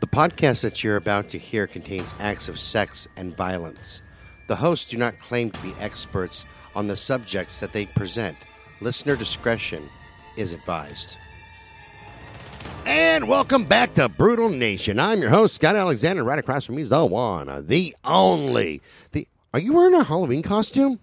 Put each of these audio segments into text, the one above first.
The podcast that you're about to hear contains acts of sex and violence. The hosts do not claim to be experts on the subjects that they present. Listener discretion is advised. And welcome back to Brutal Nation. I'm your host, Scott Alexander. Right across from me is the one, the only. The Are you wearing a Halloween costume?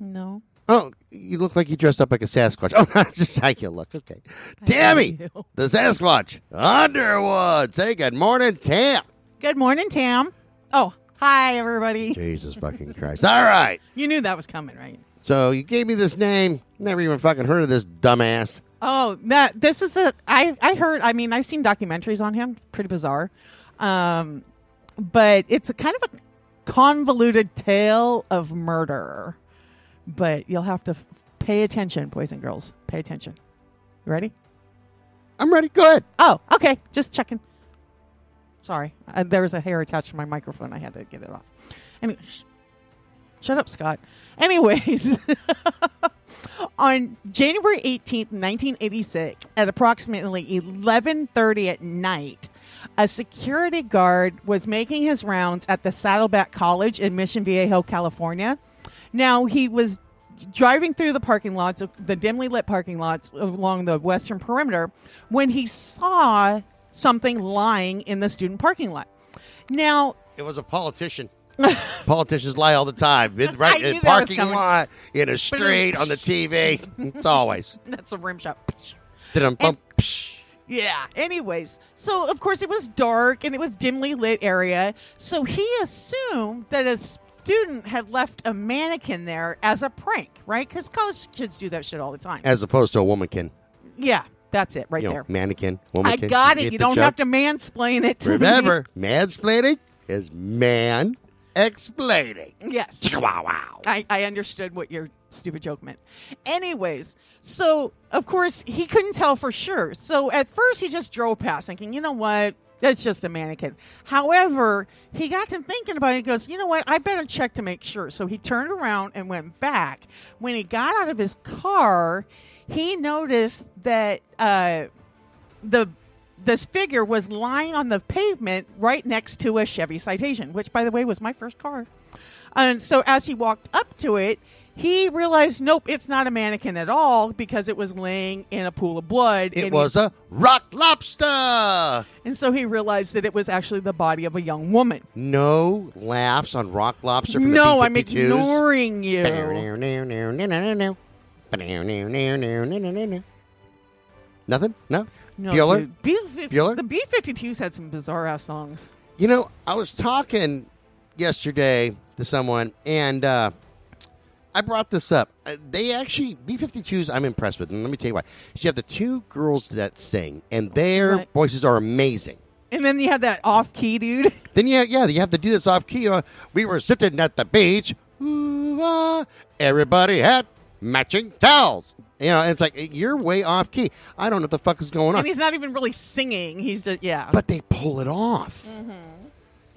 No. Oh, you look like you dressed up like a Sasquatch. Oh, that's just how you look. Okay. Tammy, the Sasquatch. Underwood. Say good morning, Tam. Good morning, Tam. Oh, hi, everybody. Jesus fucking Christ. All right. You knew that was coming, right? So you gave me this name. Never even fucking heard of this dumbass. Oh, that this is a. I I heard. I mean, I've seen documentaries on him. Pretty bizarre, um, but it's a kind of a convoluted tale of murder. But you'll have to f- pay attention, boys and girls. Pay attention. You ready? I'm ready. Go ahead. Oh, okay. Just checking. Sorry, uh, there was a hair attached to my microphone. I had to get it off. Anyway, sh- shut up, Scott. Anyways, on January eighteenth, nineteen eighty-six, at approximately eleven thirty at night, a security guard was making his rounds at the Saddleback College in Mission Viejo, California. Now he was driving through the parking lots, the dimly lit parking lots along the western perimeter, when he saw something lying in the student parking lot. Now, It was a politician. Politicians lie all the time. In, right in parking lot, in a street, on the TV. It's always. that's a rim shot. Psh. Yeah. Anyways, so of course it was dark and it was dimly lit area. So he assumed that a student had left a mannequin there as a prank, right? Because college kids do that shit all the time. As opposed to a womankin. yeah, that's it right You know, there. mannequin, I got get it. You don't have to mansplain it to me. Remember, mansplaining is man explaining. Yes. Wow, wow. I, I understood what your stupid joke meant. Anyways, so of course he couldn't tell for sure. So at first he just drove past thinking, you know what? That's just a mannequin. However, he got to thinking about it and goes, you know what? I better check to make sure. So he turned around and went back. When he got out of his car, he noticed that uh, the this figure was lying on the pavement right next to a Chevy Citation, which, by the way, was my first car. And so as he walked up to it, he realized, nope, it's not a mannequin at all because it was laying in a pool of blood. It was he, a rock lobster. and so he realized that it was actually the body of a young woman. No laughs on rock lobster no, I'm ignoring you. Nothing? No? No, Bueller? dude. B- Bueller? The B 52s had some bizarre ass songs. You know, I was talking yesterday to someone, and uh, I brought this up. Uh, They actually, B 52s, I'm impressed with. And let me tell you why. You have the two girls that sing, and their Right. voices are amazing. And then you have that off key dude. Then, yeah, yeah, you have the dude that's off key. Uh, we were sitting at the beach. Ooh, ah, everybody had matching towels. You know, it's like you're way off key. I don't know what the fuck is going on. And he's not even really singing. He's just, yeah. but they pull it off. Mm-hmm.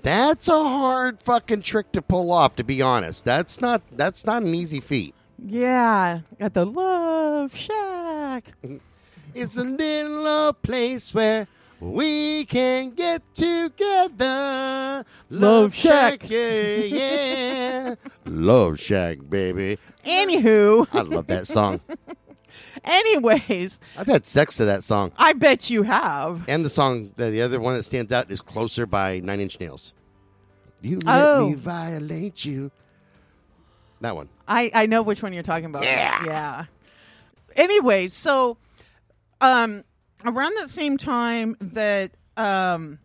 That's a hard fucking trick to pull off. To be honest, that's not that's not an easy feat. yeah. At the Love Shack. It's a little old place where we can get together. Love Shack. yeah, yeah. Love Shack, baby. Anywho, I love that song. anyways, I've had sex to that song. I bet you have. And the song, the, the other one that stands out is "Closer" by Nine Inch Nails. You let Oh. me violate you. That one. I, I know which one you're talking about. Yeah. Yeah. Anyways, so um around the same time that um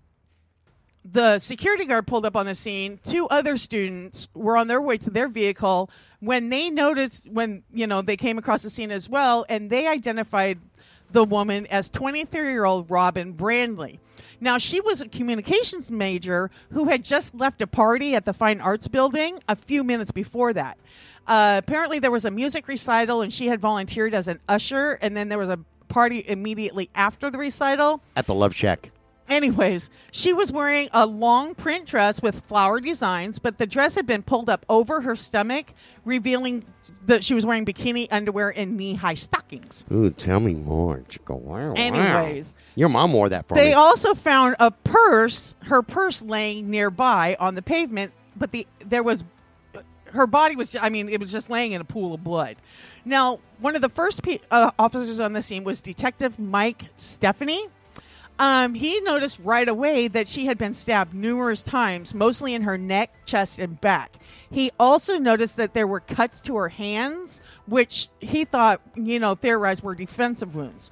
the security guard pulled up on the scene, two other students were on their way to their vehicle when they noticed when, you know, they came across the scene as well and they identified the woman as 23 year old Robin Brandley. Now, she was a communications major who had just left a party at the Fine Arts Building a few minutes before that. Uh, apparently, there was a music recital and she had volunteered as an usher, and then there was a party immediately after the recital. At the Love Shack. Anyways, she was wearing a long print dress with flower designs, but the dress had been pulled up over her stomach, revealing that she was wearing bikini underwear and knee high stockings. Ooh, tell me more. Chico. Wow, wow. Anyways, your mom wore that for they me. also found a purse, her purse laying nearby on the pavement, but the there was her body was I mean, it was just laying in a pool of blood. Now, one of the first pe- uh, officers on the scene was Detective Mike Stephanie. Um, he noticed right away that she had been stabbed numerous times, mostly in her neck, chest, and back. He also noticed that there were cuts to her hands, which he thought, you know, theorized were defensive wounds.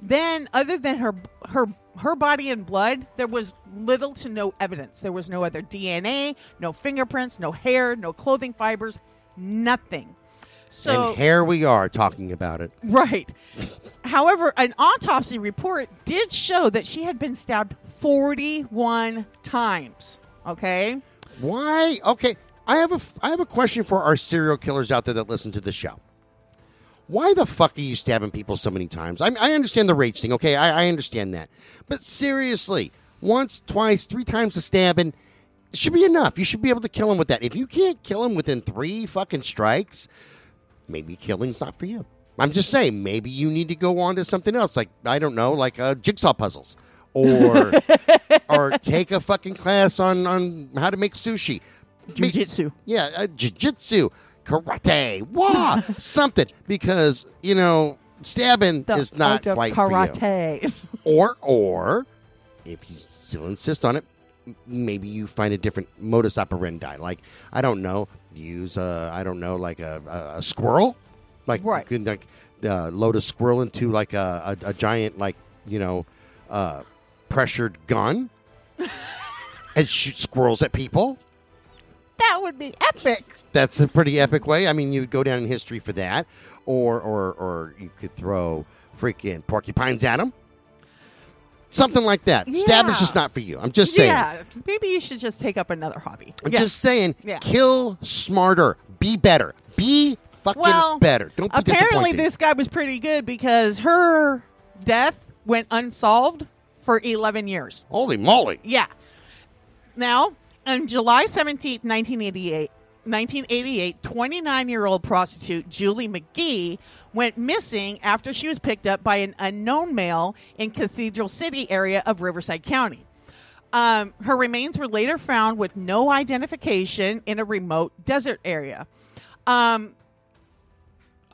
Then, other than her her her body and blood, there was little to no evidence. There was no other DNA, no fingerprints, no hair, no clothing fibers, nothing. So and here we are talking about it. Right. However, an autopsy report did show that she had been stabbed 41 times. Okay? Why? Okay, I have a I have a question for our serial killers out there that listen to the show. Why the fuck are you stabbing people so many times? I, I understand the rage thing. Okay, I, I understand that. But seriously, once, twice, three times a stabbing should be enough. You should be able to kill him with that. If you can't kill him within three fucking strikes, maybe killing's not for you. I'm just saying, maybe you need to go on to something else, like I don't know, like uh, jigsaw puzzles, or or take a fucking class on on how to make sushi. Jiu jitsu. Yeah, uh, jiu-jitsu, karate, wah, something. Because, you know, stabbing The is not of right for you. karate. Or, or, if you still insist on it, maybe you find a different modus operandi. Like, I don't know, use, uh, I don't know, like a, a, a squirrel? Like, Right. you could, like, uh, load a squirrel into, like, a, a, a giant, like, you know, uh, pressured gun and shoot squirrels at people. that would be epic. That's a pretty epic way. I mean, you would go down in history for that, or or or you could throw freaking porcupines at them. Something like that. Stab is just not for you. I'm just saying. Yeah. Maybe you should just take up another hobby. I'm Yes. just saying. Yeah. Kill smarter. Be better. Be fucking Well, better. Don't be Apparently, this guy was pretty good because her death went unsolved for 11 years. Holy moly! Yeah. Now, on July 17th, 1988, 1988, 29 year old prostitute Julie McGhee went missing after she was picked up by an unknown male in Cathedral City area of Riverside County. Um, her remains were later found with no identification in a remote desert area. Um,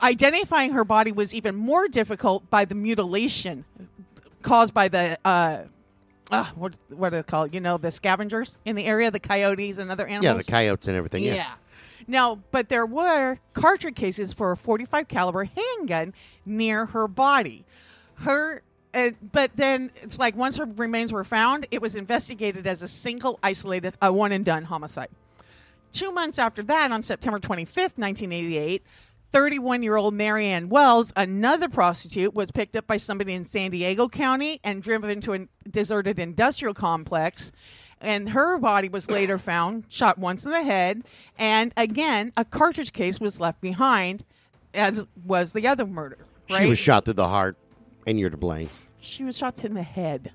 identifying her body was even more difficult by the mutilation caused by the uh, uh, what what are they called? You know, the scavengers in the area, the coyotes and other animals. Yeah, the coyotes and everything. Yeah. Yeah. Now, but there were cartridge cases for a 45 caliber handgun near her body. Her uh, but then it's like once her remains were found, it was investigated as a single isolated a one and done homicide. 2 months after that on September 25th, 1988, 31 year old Marianne Wells, another prostitute, was picked up by somebody in San Diego County and driven to a deserted industrial complex. And her body was later found, shot once in the head. And again, a cartridge case was left behind, as was the other murder. Right? She was shot through the heart, and you're to blame She was shot in the head.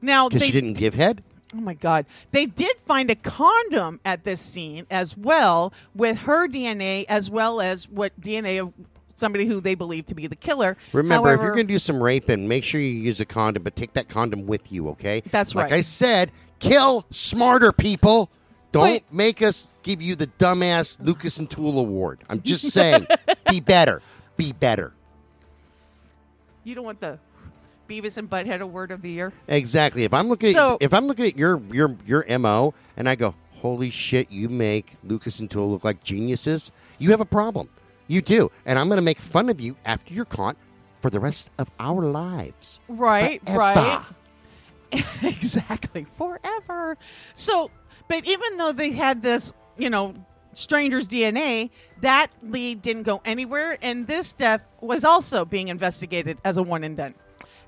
Now, because she didn't give head. Oh my God. They did find a condom at this scene as well with her DNA as well as what DNA of somebody who they believe to be the killer. Remember, if you're going to do some raping, make sure you use a condom, but take that condom with you, okay? That's right. Like. I said, kill smarter people. Don't But- make us give you the dumbass Lucas and Toole award. I'm just saying, be better. Be better. you don't want the Beavis and Butthead award of the year. Exactly. If I'm looking So- at if I'm looking at your your your MO and I go, "Holy shit, you make Lucas and Toole look like geniuses." You have a problem. You do. And I'm going to make fun of you after you're caught for the rest of our lives. Right, Forever. right. exactly. Forever. So, but even though they had this, you know, stranger's DNA, that lead didn't go anywhere, and this death was also being investigated as a one and done.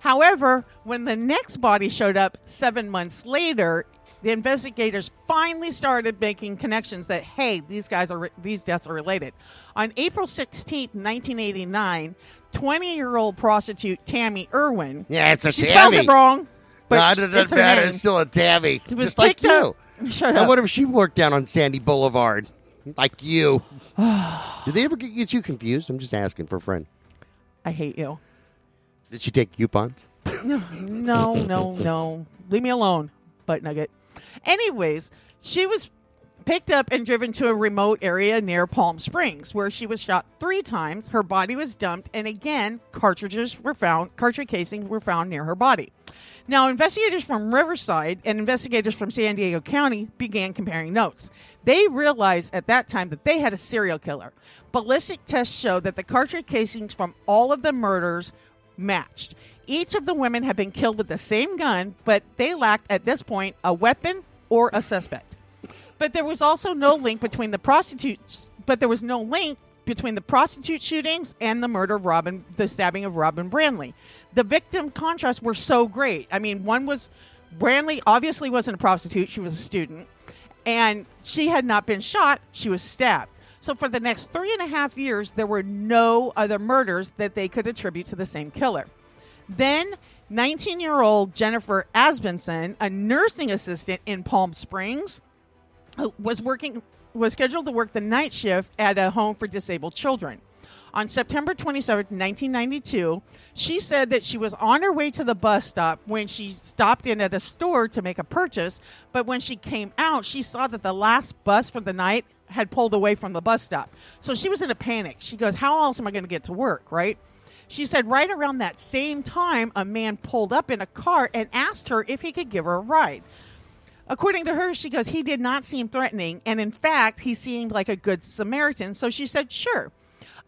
However, when the next body showed up seven months later, the investigators finally started making connections that hey, these guys are these deaths are related. On April 16th, 1989, 20-year-old prostitute Tammy Irwin Yeah, it's a she spells it wrong, but Nah, it it's doesn't matter. name. It's still a Tammy. Just like you. up- I wonder if she worked down on Sandy Boulevard. Like you. Did they ever get you two confused? I'm just asking for a friend. I hate you. Did she take coupons? No, no, no, no. Leave me alone, butt nugget. Anyways, she was picked up and driven to a remote area near Palm Springs where she was shot three times. Her body was dumped, and again, cartridges were found, cartridge casings were found near her body. Now, investigators from Riverside and investigators from San Diego County began comparing notes. They realized at that time that they had a serial killer. Ballistic tests showed that the cartridge casings from all of the murders matched. Each of the women had been killed with the same gun, but they lacked at this point a weapon or a suspect. But there was also no link between the prostitutes. But there was no link between the prostitute shootings and the murder of Robin, the stabbing of Robin Brandley. The victim contrasts were so great. I mean, one was Brandley obviously wasn't a prostitute; she was a student, and she had not been shot; she was stabbed. So for the next three and a half years, there were no other murders that they could attribute to the same killer. Then, 19 year old Jennifer Asbenson, a nursing assistant in Palm Springs, was working was scheduled to work the night shift at a home for disabled children. On September 27, 1992, she said that she was on her way to the bus stop when she stopped in at a store to make a purchase, but when she came out, she saw that the last bus for the night had pulled away from the bus stop. So she was in a panic. She goes, "How else am I going to get to work, right?" She said right around that same time, a man pulled up in a car and asked her if he could give her a ride. According to her, she goes, he did not seem threatening. And in fact, he seemed like a good Samaritan. So she said, sure.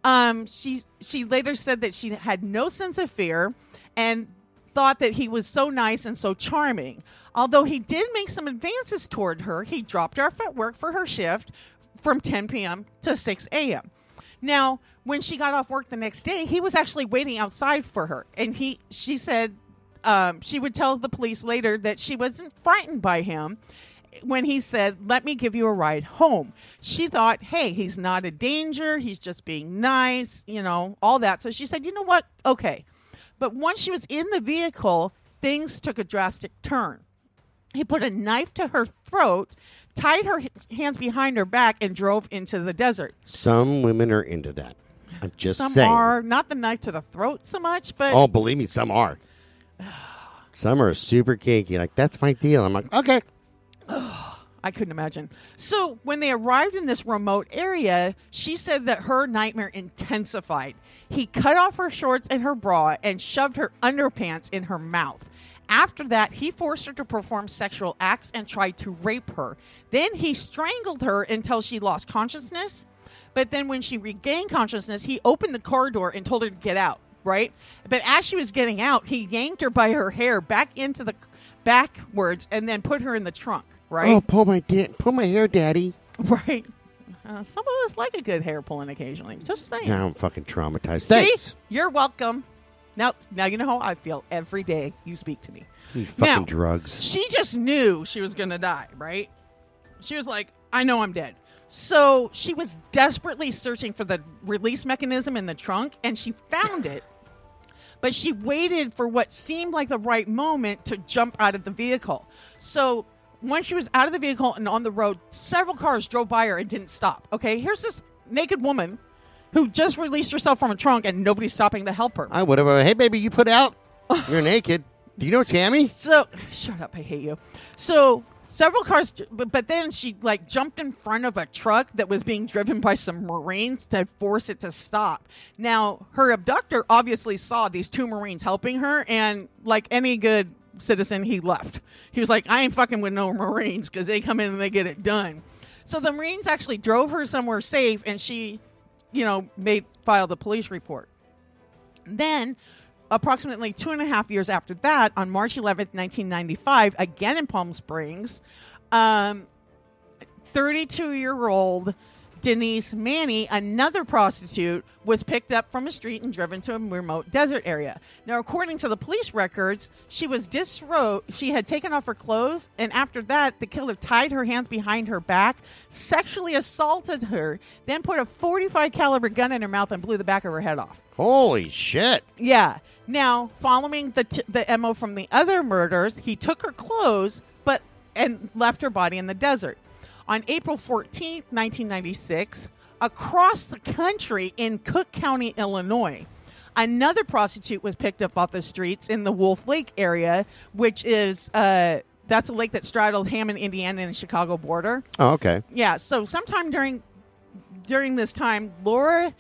Um, she, she later said that she had no sense of fear and thought that he was so nice and so charming. Although he did make some advances toward her, he dropped her off at work for her shift from 10 p.m. to 6 a.m. Now, when she got off work the next day, he was actually waiting outside for her, and he she said um, she would tell the police later that she wasn't frightened by him when he said, "Let me give you a ride home." She thought, "Hey, he's not a danger. He's just being nice, you know, all that." So she said, "You know what? Okay." But once she was in the vehicle, things took a drastic turn. He put a knife to her throat, tied her h- hands behind her back, and drove into the desert. Some women are into that. I'm just Some saying. are not the knife to the throat so much, but Oh, believe me, some are. Some are super kinky. Like, that's my deal. I'm like, okay. I couldn't imagine. So when they arrived in this remote area, she said that her nightmare intensified. He cut off her shorts and her bra and shoved her underpants in her mouth. After that, he forced her to perform sexual acts and tried to rape her. Then he strangled her until she lost consciousness. But then when she regained consciousness, he opened the car door and told her to get out, right? But as she was getting out, he yanked her by her hair back into the backwards and then put her in the trunk, right? Oh, pull my da- pull my hair, daddy. Right. Uh, some of us like a good hair pulling occasionally. Just saying. Now I'm fucking traumatized. See? Thanks. You're welcome. Now, now you know how I feel every day you speak to me. You fucking Now- drugs. She just knew she was going to die, right? She was like, I know I'm dead. So she was desperately searching for the release mechanism in the trunk, and she found it. But she waited for what seemed like the right moment to jump out of the vehicle. So once she was out of the vehicle and on the road, several cars drove by her and didn't stop. Okay, here's this naked woman who just released herself from a trunk, and nobody's stopping to help her. I would have. Uh, hey, baby, you put out. You're naked. Do you know Tammy? So shut up, I hate you. So several cars, but, but then she like jumped in front of a truck that was being driven by some Marines to force it to stop. Now her abductor obviously saw these two Marines helping her, and like any good citizen, he left. He was like, "I ain't fucking with no Marines because they come in and they get it done." So the Marines actually drove her somewhere safe, and she, you know, made filed a police report. Then, approximately two and a half years after that, on March 11th, 1995, again in Palm Springs, um, 32 year old Denise Maney, another prostitute, was picked up from a street and driven to a remote desert area. Now, according to the police records, she was disrobed. She had taken off her clothes, and after that, the killer tied her hands behind her back, sexually assaulted her, then put a 45 caliber gun in her mouth and blew the back of her head off. Holy shit! Yeah. Now, following the t- the mo from the other murders, he took her clothes, but and left her body in the desert. On April 14th, 1996, across the country in Cook County, Illinois, another prostitute was picked up off the streets in the Wolf Lake area, which is uh, that's a lake that straddles Hammond, Indiana, and the Chicago border. Oh, okay. Yeah, so sometime during during this time, Laura,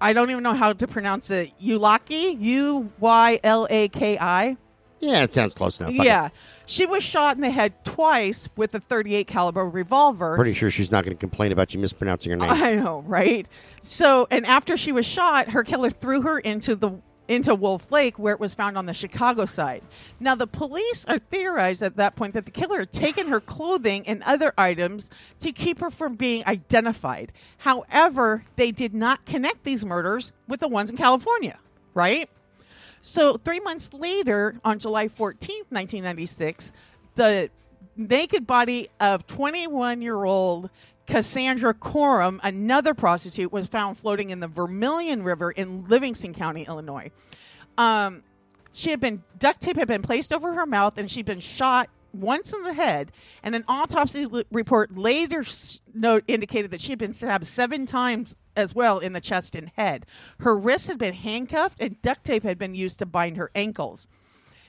I don't even know how to pronounce it. Uylaki, U Y L A K I. Yeah, it sounds close enough. Fuck it. Yeah, she was shot in the head twice with a 38 caliber revolver. Pretty sure she's not going to complain about you mispronouncing her name. I know, right? So, and after she was shot, her killer threw her into the into Wolf Lake, where it was found on the Chicago side. Now, the police are theorized at that point that the killer had taken her clothing and other items to keep her from being identified. However, they did not connect these murders with the ones in California, right? So, three months later, on July 14th, 1996, the naked body of 21 year old Cassandra Corum, another prostitute, was found floating in the Vermilion River in Livingston County, Illinois. Um, she had been duct tape had been placed over her mouth, and she'd been shot once in the head. And an autopsy l- report later s- note indicated that she had been stabbed seven times as well in the chest and head. Her wrists had been handcuffed, and duct tape had been used to bind her ankles.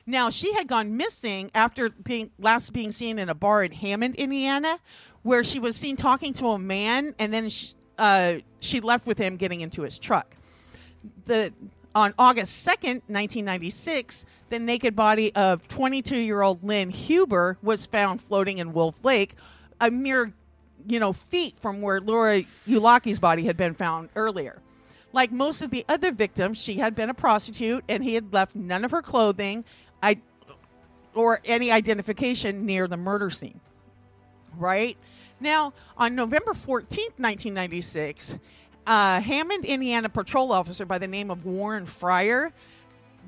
Now she had gone missing after being last being seen in a bar in Hammond, Indiana, where she was seen talking to a man, and then she, uh, she left with him getting into his truck. The on August second, nineteen ninety six, the naked body of twenty two year old Lynn Huber was found floating in Wolf Lake, a mere you know feet from where Laura Uylaki's body had been found earlier. Like most of the other victims, she had been a prostitute, and he had left none of her clothing, I, or any identification near the murder scene. Right now, on November fourteenth, nineteen ninety six, uh, Hammond, Indiana patrol officer by the name of Warren Fryer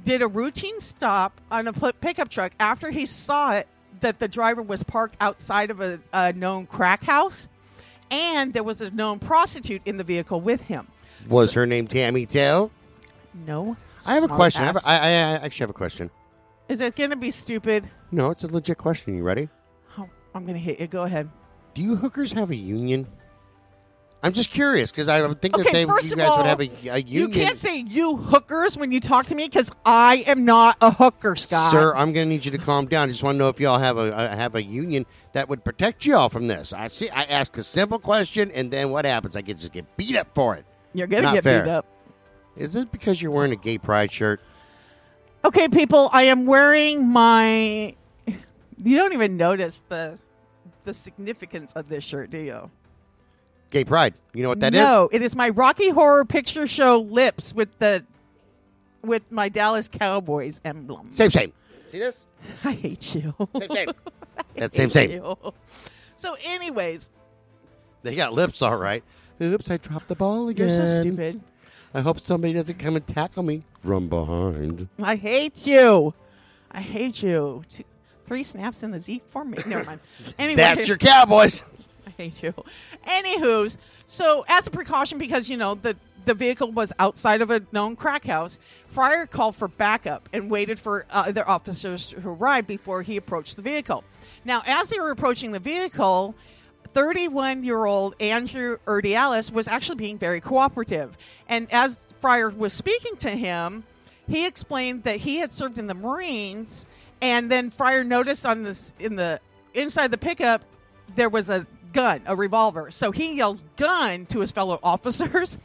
did a routine stop on a pickup truck after he saw it that the driver was parked outside of a, a known crack house, and there was a known prostitute in the vehicle with him. Was her name Tammy Tail? No. I have a smart question. I, have ass. a, I, I I actually have a question. Is it going to be stupid? No, it's a legit question. You ready? Oh, I'm going to hit you. Go ahead. Do you hookers have a union? I'm just curious because I would think that they, you guys all, would have a, a union. You can't say you hookers when you talk to me because I am not a hooker, Scott. Sir, I'm going to need you to calm down. I just want to know if y'all have a, have a union that would protect y'all from this. I see. I ask a simple question, and then what happens? I get just get beat up for it. You're going to get fair. beat up. Is it because you're wearing a gay pride shirt? Okay, people, I am wearing my. You don't even notice the the significance of this shirt, do you? Gay pride. You know what that is? no, it is my Rocky Horror Picture Show lips with the with my Dallas Cowboys emblem. Same, same. See this? I hate you. Same, same. That's same, same. you. So, anyways, They got lips, all right. Oops, I dropped the ball again. you're so stupid. I hope somebody doesn't come and tackle me from behind. I hate you. I hate you. Two, three snaps in the Z formation. Never mind. Anyway, That's your Cowboys. Hate you. Anywho's, so as a precaution, because you know the the vehicle was outside of a known crack house, Fryer called for backup and waited for uh, other officers to arrive before he approached the vehicle. Now, as they were approaching the vehicle, 31 year old Andrew Urdiales was actually being very cooperative. And as Fryer was speaking to him, he explained that he had served in the Marines, and then Fryer noticed on this in the inside the pickup there was a gun, a revolver. So he yells "gun" to his fellow officers.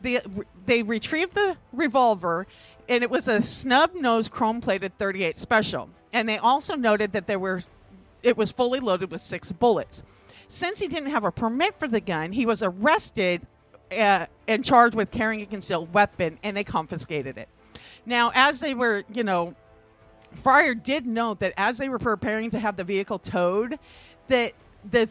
They they retrieved the revolver, and it was a snub nose chrome plated 38 special. And they also noted that there were it was fully loaded with six bullets. Since he didn't have a permit for the gun, he was arrested uh, and charged with carrying a concealed weapon, and they confiscated it. Now, as they were, you know, Fryer did note that as they were preparing to have the vehicle towed, that the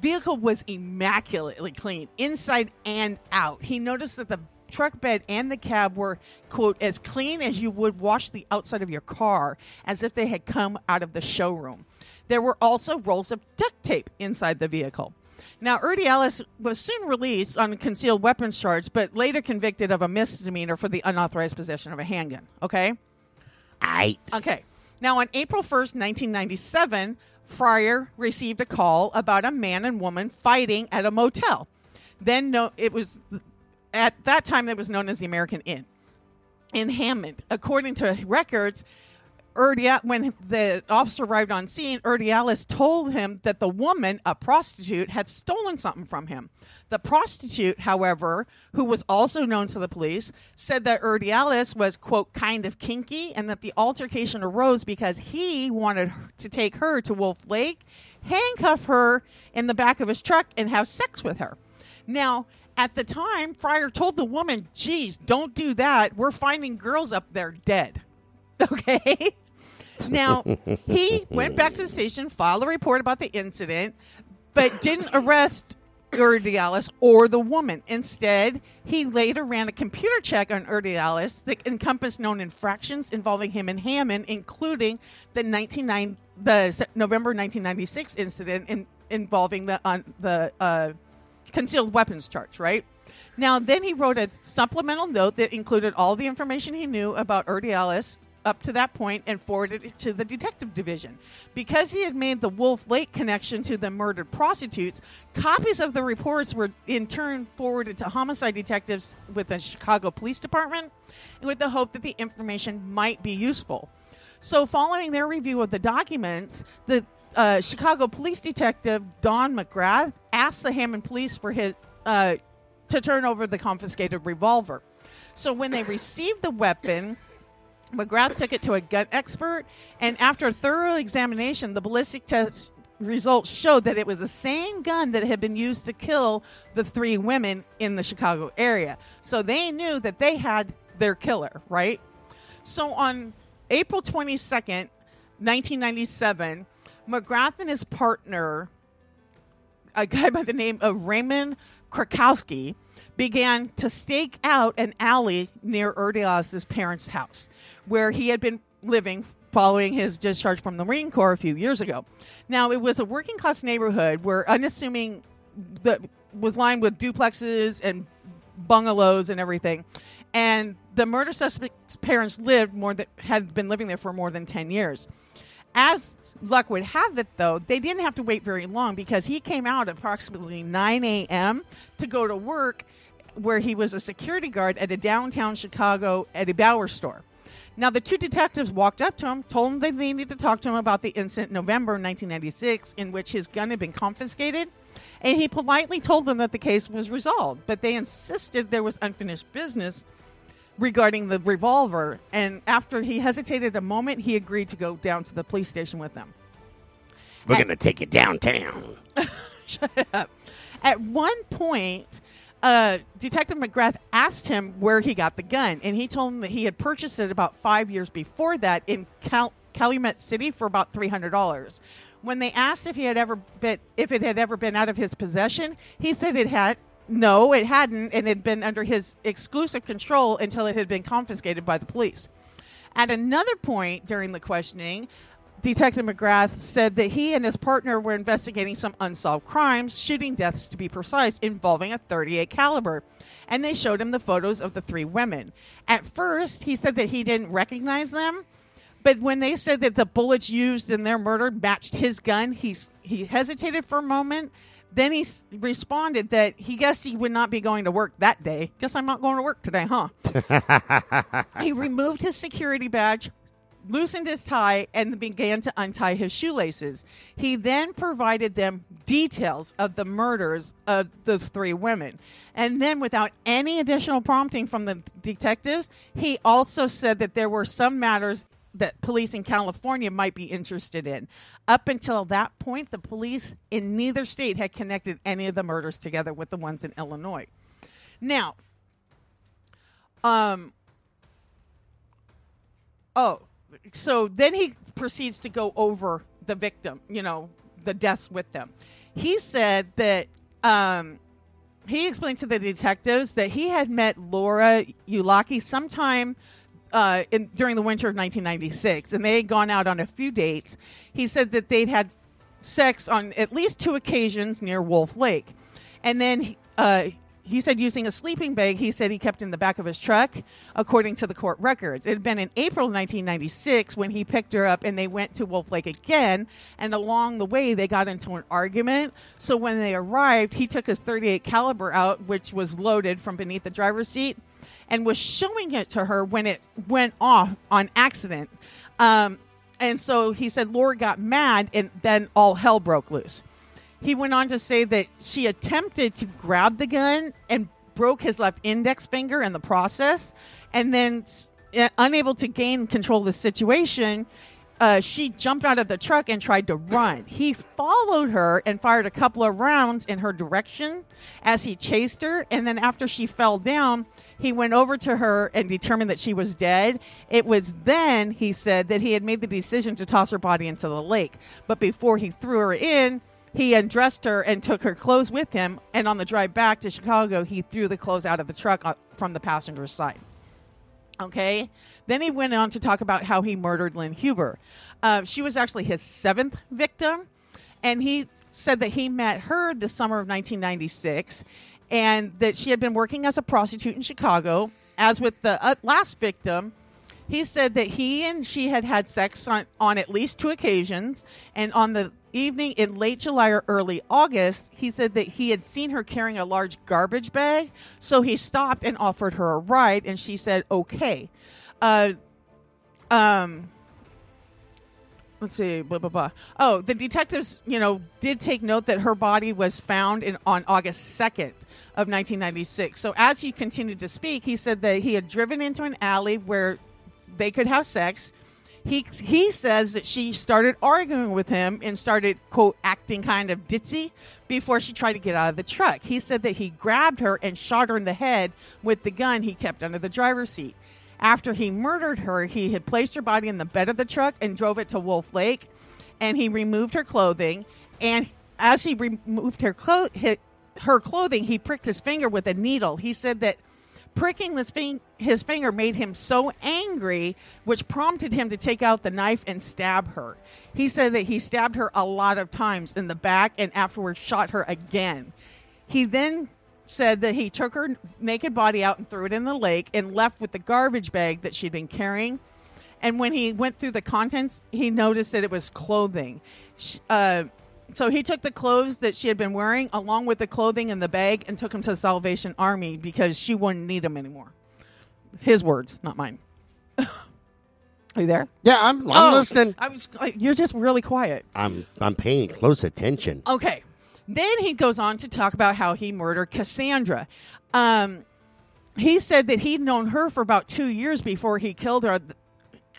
vehicle was immaculately clean inside and out. He noticed that the truck bed and the cab were quote as clean as you would wash the outside of your car as if they had come out of the showroom. There were also rolls of duct tape inside the vehicle. Now, Urdiales was soon released on a concealed weapons charge, but later convicted of a misdemeanor for the unauthorized possession of a handgun. Okay? Aight. Okay. Now, on April 1st, 1997, Fryer received a call about a man and woman fighting at a motel. Then, no, it was at that time that was known as the American Inn in Hammond. According to records, When the officer arrived on scene, Urdiales told him that the woman, a prostitute, had stolen something from him. The prostitute, however, who was also known to the police, said that Urdiales was, quote, kind of kinky and that the altercation arose because he wanted to take her to Wolf Lake, handcuff her in the back of his truck, and have sex with her. Now, at the time, Fryer told the woman, geez, don't do that. We're finding girls up there dead. Okay. Now, he went back to the station, filed a report about the incident, but didn't arrest Urdiales or the woman. Instead, he later ran a computer check on Urdiales that encompassed known infractions involving him and Hammond, including the 1990 the November 1996 incident in, involving the uh, the uh, concealed weapons charge, right? Now, then he wrote a supplemental note that included all the information he knew about Urdiales up to that point and forwarded it to the detective division. Because he had made the Wolf Lake connection to the murdered prostitutes, copies of the reports were in turn forwarded to homicide detectives with the Chicago Police Department with the hope that the information might be useful. So, following their review of the documents, the uh, Chicago police detective Don McGrath asked the Hammond police for his uh, to turn over the confiscated revolver. So, when they received the weapon, McGrath took it to a gun expert, and after a thorough examination, the ballistic test results showed that it was the same gun that had been used to kill the three women in the Chicago area. So they knew that they had their killer, right? So on April 22nd, 1997, McGrath and his partner, a guy by the name of Raymond Krakowski, began to stake out an alley near Urdiales's parents' house, where he had been living following his discharge from the Marine Corps a few years ago. Now, it was a working class neighborhood where unassuming that was lined with duplexes and bungalows and everything. And the murder suspect's parents lived more than had been living there for more than 10 years. As luck would have it, though, they didn't have to wait very long because he came out approximately 9 a.m. to go to work where he was a security guard at a downtown Chicago Eddie Bauer store. Now, the two detectives walked up to him, told him they needed to talk to him about the incident in November 1996 in which his gun had been confiscated. And he politely told them that the case was resolved, but they insisted there was unfinished business regarding the revolver. And after he hesitated a moment, he agreed to go down to the police station with them. We're going to take you downtown. Shut up. At one point, uh, Detective McGrath asked him where he got the gun, and he told him that he had purchased it about five years before that in Cal- Calumet City for about three hundred dollars. When they asked if he had ever been, if it had ever been out of his possession, he said it had. No, it hadn't, and it had been under his exclusive control until it had been confiscated by the police. At another point during the questioning, Detective McGrath said that he and his partner were investigating some unsolved crimes, shooting deaths to be precise, involving a 38 caliber. And they showed him the photos of the three women. At first, he said that he didn't recognize them, but when they said that the bullets used in their murder matched his gun, he he hesitated for a moment. Then he s- responded that he guessed he would not be going to work that day. Guess I'm not going to work today, huh? he removed his security badge, loosened his tie, and began to untie his shoelaces. He then provided them details of the murders of the three women. And then, without any additional prompting from the detectives, he also said that there were some matters that police in California might be interested in. Up until that point, the police in neither state had connected any of the murders together with the ones in Illinois. Now, um, Oh, so then he proceeds to go over the victim, you know, the deaths with them. He said that um, he explained to the detectives that he had met Laura Uylaki sometime uh, in, during the winter of 1996, and they had gone out on a few dates. He said that they'd had sex on at least two occasions near Wolf Lake, and then uh, he said using a sleeping bag he said he kept in the back of his truck according to the court records. It had been in april 1996 when he picked her up and they went to wolf lake again and along the way they got into an argument. So when they arrived he took his 38 caliber out which was loaded from beneath the driver's seat and was showing it to her when it went off on accident. Um, and so he said laura got mad and then all hell broke loose he went on to say that she attempted to grab the gun and broke his left index finger in the process. And then, uh, unable to gain control of the situation, uh, she jumped out of the truck and tried to run. He followed her and fired a couple of rounds in her direction as he chased her. And then, after she fell down, he went over to her and determined that she was dead. It was then, he said, that he had made the decision to toss her body into the lake. But before he threw her in, he undressed her and took her clothes with him. And on the drive back to Chicago, he threw the clothes out of the truck uh, from the passenger's side. Okay. Then he went on to talk about how he murdered Lynn Huber. Uh, she was actually his seventh victim. And he said that he met her the summer of 1996 and that she had been working as a prostitute in Chicago. As with the uh, last victim, he said that he and she had had sex on, on at least two occasions. And on the evening in late July or early August, he said that he had seen her carrying a large garbage bag. So he stopped and offered her a ride, and she said, okay. Uh, um, let's see, blah, blah, blah. Oh, the detectives, you know, did take note that her body was found in, on August 2nd of 1996. So as he continued to speak, he said that he had driven into an alley where they could have sex he he says that she started arguing with him and started quote acting kind of ditzy before she tried to get out of the truck. He said that he grabbed her and shot her in the head with the gun he kept under the driver's seat. After he murdered her, he had placed her body in the bed of the truck and drove it to Wolf Lake, and he removed her clothing. And as he removed her, clo- her clothing, he pricked his finger with a needle. He said that Pricking fing- his finger made him so angry, which prompted him to take out the knife and stab her. He said that he stabbed her a lot of times in the back and afterwards shot her again. He then said that he took her naked body out and threw it in the lake and left with the garbage bag that she'd been carrying. And when he went through the contents, he noticed that it was clothing. Uh, so he took the clothes that she had been wearing along with the clothing in the bag and took them to the Salvation Army because she wouldn't need them anymore. His words, not mine. Are you there? Yeah, I'm. I'm oh, listening. I was. You're just really quiet. I'm. I'm paying close attention. Okay. Then he goes on to talk about how he murdered Cassandra. Um, he said that he'd known her for about two years before he killed her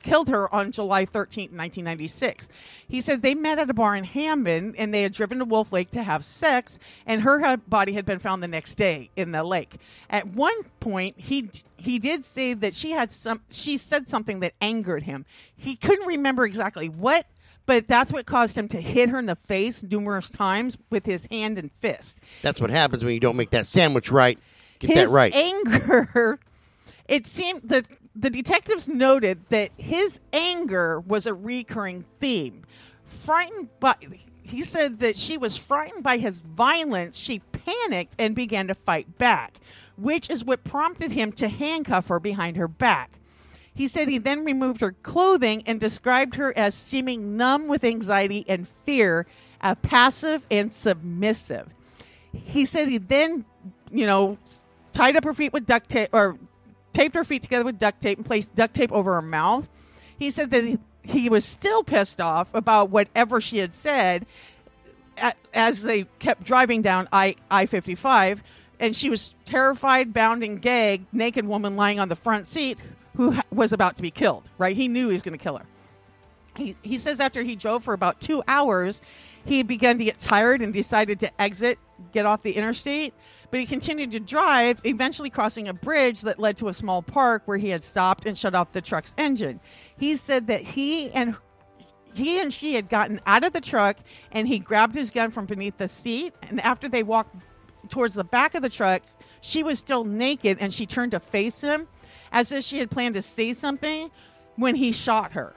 killed her on July 13th, 1996. He said they met at a bar in Hammond and they had driven to Wolf Lake to have sex, and her body had been found the next day in the lake. At one point, he he did say that she had some she said something that angered him. He couldn't remember exactly what, but that's what caused him to hit her in the face numerous times with his hand and fist. That's what happens when you don't make that sandwich right. Get his that right. Anger. It seemed that the detectives noted that his anger was a recurring theme. Frightened by, he said that she was frightened by his violence. She panicked and began to fight back, which is what prompted him to handcuff her behind her back. He said he then removed her clothing and described her as seeming numb with anxiety and fear, uh, passive and submissive. He said he then, you know, tied up her feet with duct tape or taped her feet together with duct tape and placed duct tape over her mouth. He said that he, he was still pissed off about whatever she had said as they kept driving down I I 55. And she was terrified, bound, and gagged, naked woman lying on the front seat who was about to be killed, right? He knew he was going to kill her. He, he says after he drove for about two hours, he began to get tired and decided to exit, get off the interstate. But he continued to drive, eventually crossing a bridge that led to a small park where he had stopped and shut off the truck's engine. He said that he and he and she had gotten out of the truck and he grabbed his gun from beneath the seat. And after they walked towards the back of the truck, she was still naked and she turned to face him as if she had planned to say something when he shot her.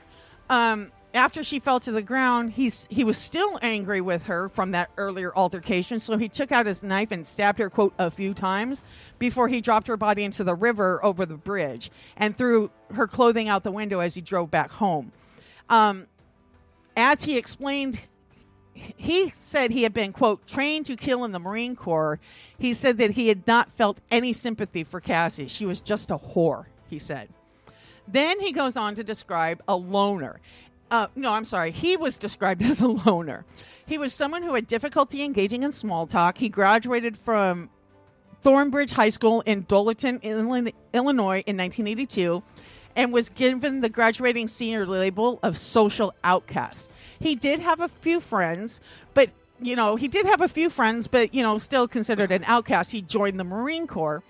Um, after she fell to the ground, he's he was still angry with her from that earlier altercation, so he took out his knife and stabbed her quote a few times before he dropped her body into the river over the bridge and threw her clothing out the window as he drove back home. Um, as he explained he said he had been quote trained to kill in the marine corps. He said that he had not felt any sympathy for cassie. She was just a whore he said. Then he goes on to describe a loner uh, no i'm sorry. He was described as a loner. He was someone who had difficulty engaging in small talk. He graduated from thornridge high school in dolton illinois in 1982 and was given the graduating senior label of social outcast. He did have a few friends, but you know, he did have a few friends, but you know, still considered an outcast. He joined the Marine Corps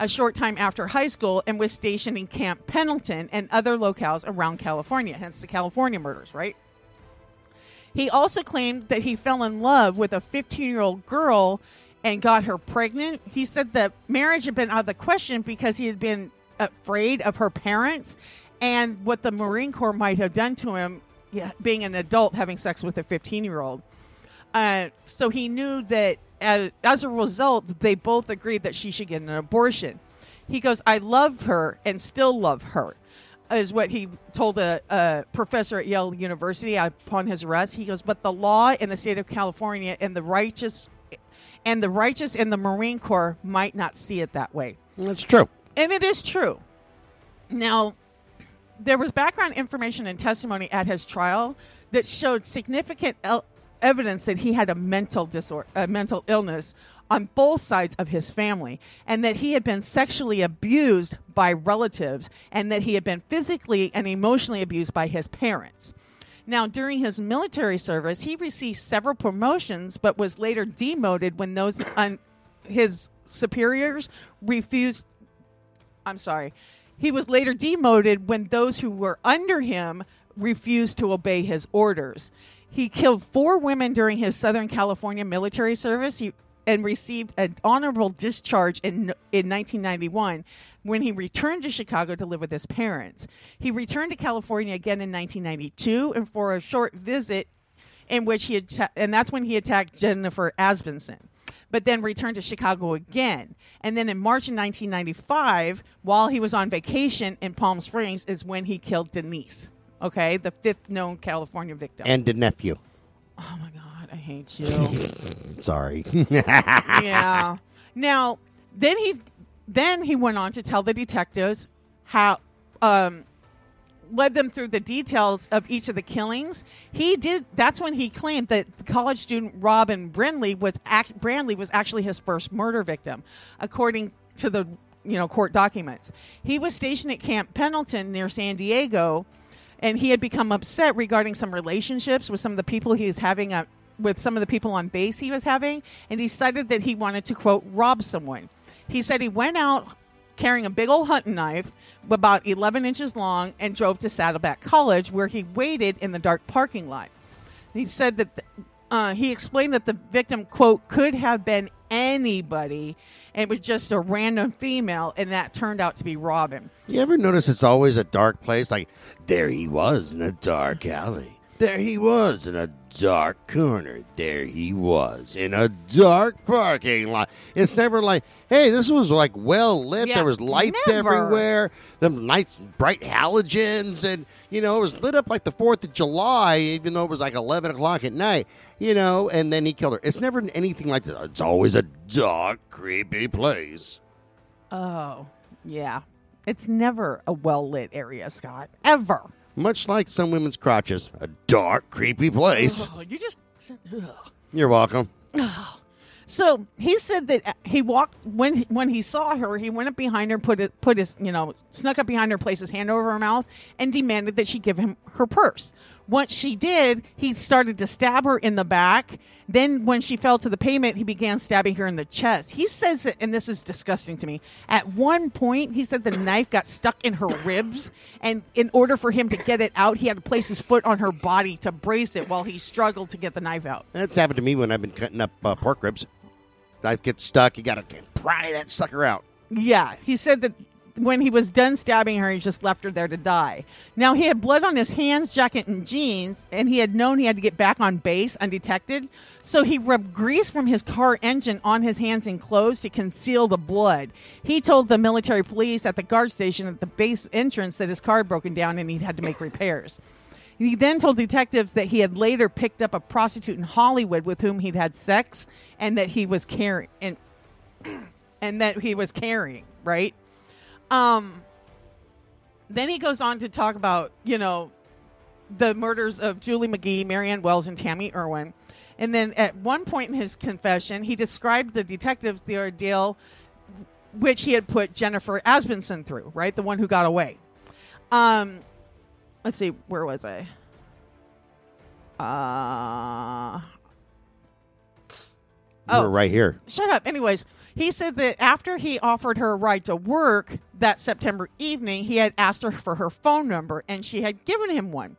a short time after high school and was stationed in Camp Pendleton and other locales around California, hence the California murders, right? He also claimed that he fell in love with a 15 year old girl and got her pregnant. He said that marriage had been out of the question because he had been afraid of her parents and what the Marine Corps might have done to him yeah, being an adult having sex with a 15 year old. Uh, so he knew that as, as a result, they both agreed that she should get an abortion. He goes, I love her and still love her, is what he told a, a uh, professor at Yale University upon his arrest. He goes, but the law in the state of California and the righteous and the righteous in the Marine Corps might not see it that way. That's true. And it is true. Now, there was background information and testimony at his trial that showed significant evidence that he had a mental disorder, a mental illness on both sides of his family, and that he had been sexually abused by relatives, and that he had been physically and emotionally abused by his parents. Now, during his military service, he received several promotions, but was later demoted when those un- his superiors refused. I'm sorry he was later demoted when those who were under him refused to obey his orders. He killed four women during his Southern California military service he, and received an honorable discharge in, in 1991 when he returned to Chicago to live with his parents. He returned to California again in 1992 and for a short visit in which he had, and that's when he attacked Jennifer Asbenson but then returned to Chicago again. And then in March of 1995, while he was on vacation in Palm Springs, is when he killed Denise. Okay, the fifth known California victim. And the nephew. Oh my God, I hate you. Sorry. yeah. Now, then he then he went on to tell the detectives how um, led them through the details of each of the killings. He did. That's when he claimed that the college student Robin Brindley was act, Brandley was actually his first murder victim, according to the you know court documents. He was stationed at Camp Pendleton near San Diego, and he had become upset regarding some relationships with some of the people he was having a, with some of the people on base he was having, and decided that he wanted to quote rob someone. He said he went out carrying a big old hunting knife about 11 inches long and drove to Saddleback College where he waited in the dark parking lot. He said that uh, he explained that the victim, quote, could have been anybody and it was just a random female and that turned out to be Robin. You ever notice it's always a dark place? Like, there he was in a dark alley. There he was in a dark corner. There he was in a dark parking lot. It's never like, hey, this was like well lit. Yeah, there was lights never. everywhere. Them nice bright halogens, and you know it was lit up like the Fourth of July, even though it was like eleven o'clock at night. You know, and then he killed her. It's never anything like that. It's always a dark, creepy place. Oh, yeah. It's never a well lit area, Scott. Ever. Much like some women's crotches, a dark, creepy place. Oh, you just. Ugh. You're welcome. So he said that uh, he walked when when he saw her, he went up behind her, put it, put his you know snuck up behind her, placed his hand over her mouth, and demanded that she give him her purse. Once she did, he started to stab her in the back. Then, when she fell to the pavement, he began stabbing her in the chest. He says that, and this is disgusting to me. At one point, he said the knife got stuck in her ribs, and in order for him to get it out, he had to place his foot on her body to brace it while he struggled to get the knife out. That's happened to me when I've been cutting up uh, pork ribs. Knife gets stuck. You got to pry that sucker out. Yeah, he said that when he was done stabbing her, he just left her there to die. Now, he had blood on his hands, jacket, and jeans, and he had known he had to get back on base undetected. So he rubbed grease from his car engine on his hands and clothes to conceal the blood. He told the military police at the guard station at the base entrance that his car had broken down and he had to make repairs. He then told detectives that he had later picked up a prostitute in Hollywood with whom he'd had sex and that he was carrying and, and that he was carrying, right? Um then he goes on to talk about, you know, the murders of Julie McGhee, Marianne Wells, and Tammy Irwin. And then at one point in his confession, he described the detectives the ordeal which he had put Jennifer Asbenson through, right? The one who got away. Um, let's see, where was I? Uh, We're right here. shut up. Anyways, he said that after he offered her a ride to work that September evening, he had asked her for her phone number and she had given him one.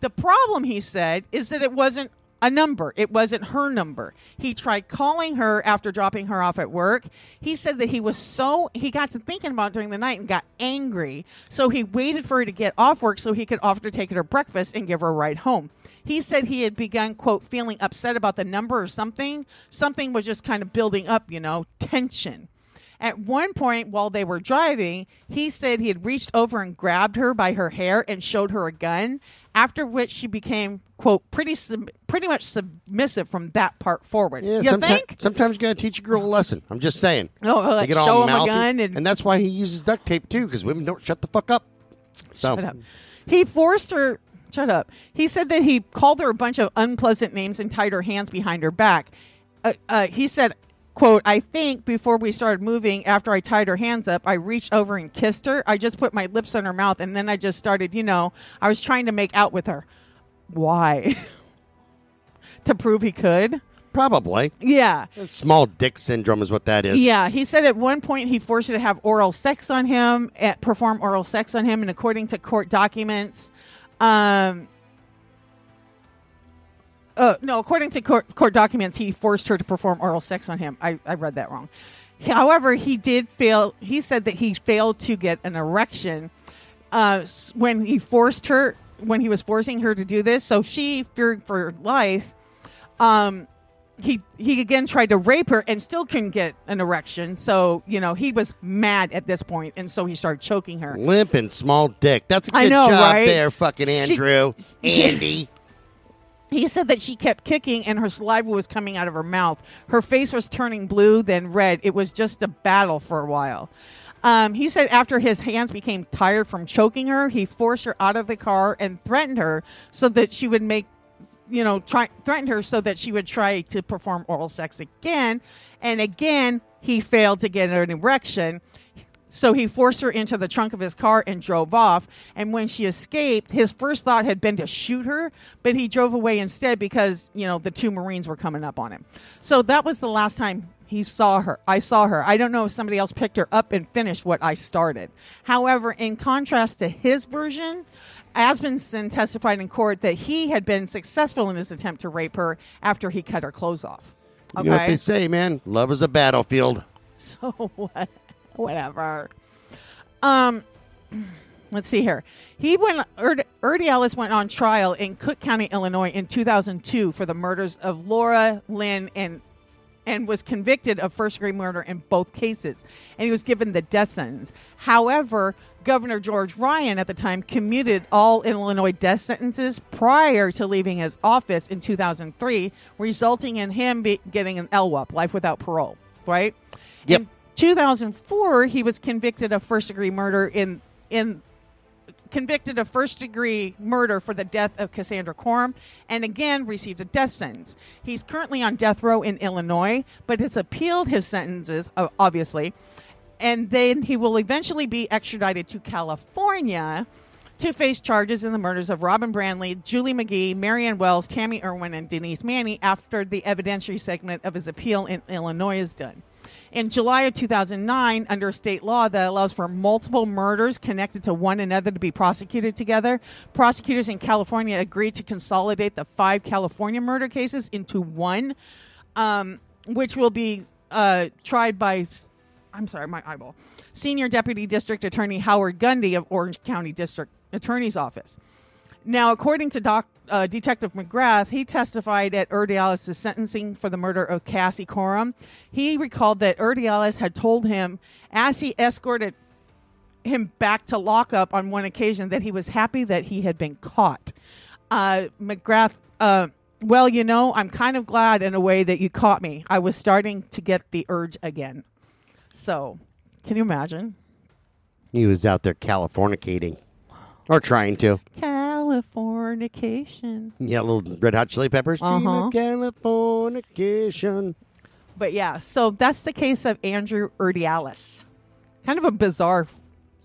The problem, he said, is that it wasn't a number. It wasn't her number. He tried calling her after dropping her off at work. He said that he was so, he got to thinking about during the night and got angry. So he waited for her to get off work so he could offer to take her to breakfast and give her a ride home. He said he had begun, quote, feeling upset about the number or something. Something was just kind of building up, you know, tension. At one point while they were driving, he said he had reached over and grabbed her by her hair and showed her a gun, after which she became, quote, pretty sub- pretty much submissive from that part forward. Yeah, you someti- think? sometimes you got to teach a girl a lesson. I'm just saying. Oh, like show him a gun and, that's why he uses duct tape too, because women don't shut the fuck up. So Shut up. He forced her. Shut up. He said that he called her a bunch of unpleasant names and tied her hands behind her back. Uh, uh, he said, "quote I think before we started moving, after I tied her hands up, I reached over and kissed her. I just put my lips on her mouth, and then I just started. You know, I was trying to make out with her. Why? to prove he could. probably Yeah." small dick syndrome is what that is. Yeah, he said at one point he forced her to have oral sex on him, eh, perform oral sex on him, and according to court documents, um, uh, no, according to court, court documents, he forced her to perform oral sex on him. I, I read that wrong. However, he did fail. He said that he failed to get an erection uh, when he forced her, when he was forcing her to do this. So she feared for her life. Um, he he again tried to rape her and still couldn't get an erection. So you know he was mad at this point, and so he started choking her. Limp and small dick. That's a good I know, job right? there, fucking Andrew. she- Andy. He said that she kept kicking and her saliva was coming out of her mouth. Her face was turning blue, then red. It was just a battle for a while. Um, he said after his hands became tired from choking her, he forced her out of the car and threatened her so that she would make, you know, try threatened her so that she would try to perform oral sex again. And again, he failed to get an erection. So he forced her into the trunk of his car and drove off. And when she escaped, his first thought had been to shoot her, but he drove away instead because, you know, the two Marines were coming up on him. So that was the last time he saw her. I saw her. I don't know if somebody else picked her up and finished what I started. However, in contrast to his version, Asbenson testified in court that he had been successful in his attempt to rape her after he cut her clothes off. You know what they say, man? Love is a battlefield. So what? Whatever. Um, let's see here. He went. Erd, Urdiales went on trial in Cook County, Illinois, in 2002 for the murders of Laura Lynn and and was convicted of first degree murder in both cases. And he was given the death sentence. However, Governor George Ryan at the time commuted all Illinois death sentences prior to leaving his office in 2003, resulting in him be getting an LWAP, life without parole, right? Yep. In 2004, he was convicted of first degree murder in in convicted of first degree murder for the death of Cassandra Corum and again received a death sentence. He's currently on death row in Illinois, but has appealed his sentences, obviously, and then he will eventually be extradited to California to face charges in the murders of Robin Brandley, Julie McGhee, Marianne Wells, Tammy Irwin, and Denise Maney after the evidentiary segment of his appeal in Illinois is done. In July of 2009, under state law that allows for multiple murders connected to one another to be prosecuted together, prosecutors in California agreed to consolidate the five California murder cases into one, um, which will be uh, tried by I'm sorry, my eyeball. Senior Deputy District Attorney Howard Gundy of Orange County District Attorney's Office. Now, according to Doc, uh, Detective McGrath, he testified at Urdiales' sentencing for the murder of Cassie Corum. He recalled that Urdiales had told him as he escorted him back to lockup on one occasion that he was happy that he had been caught. Uh, McGrath, uh, well, you know, I'm kind of glad in a way that you caught me. I was starting to get the urge again. So, can you imagine? He was out there Californicating. Or trying to. Californication. Yeah, little red hot chili peppers. Dream Uh-huh. of Californication. But yeah, so that's the case of Andrew Urdiales. Kind of a bizarre f-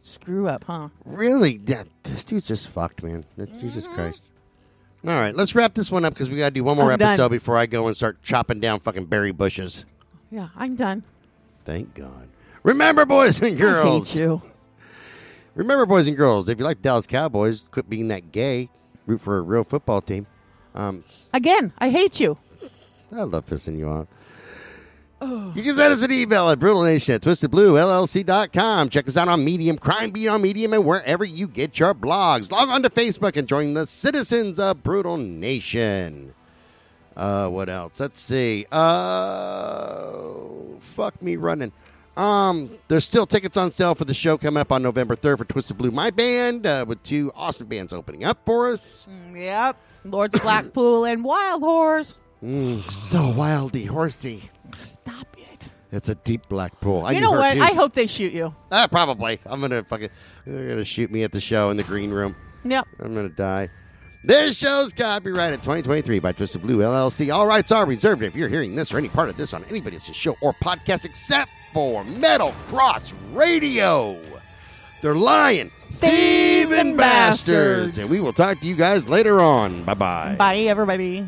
screw up, huh? Really? This dude's just fucked, man. Jesus Mm-hmm. Christ. All right, let's wrap this one up because we got to do one more I'm done. episode before I go and start chopping down fucking berry bushes. Yeah, I'm done. Thank God. Remember, boys and girls. I hate you. Remember, boys and girls, if you like Dallas Cowboys, quit being that gay. Root for a real football team. Um, Again, I hate you. I love pissing you off. You can send us an email at brutalnation at twistedbluellc.com. Check us out on Medium, Crime Beat on Medium, and wherever you get your blogs. Log on to Facebook and join the citizens of Brutal Nation. Uh, what else? Let's see. Uh, fuck me running. Um, there's still tickets on sale for the show coming up on November 3rd for Twisted Blue, my band, uh, with two awesome bands opening up for us. Yep. Lord's Blackpool and Wild Horse. Mm, so wildy, horsey. Stop it. It's a deep black pool. I you know what? too. I hope they shoot you. Ah, probably. I'm gonna fucking. They're gonna shoot me at the show in the green room. Yep. I'm gonna die. This show's copyrighted 2023 by Twisted Blue LLC. All rights are reserved. If you're hearing this or any part of this on anybody else's show or podcast, except for Metal Cross Radio, they're lying, thieving bastards. bastards. And we will talk to you guys later on. Bye bye. Bye, everybody.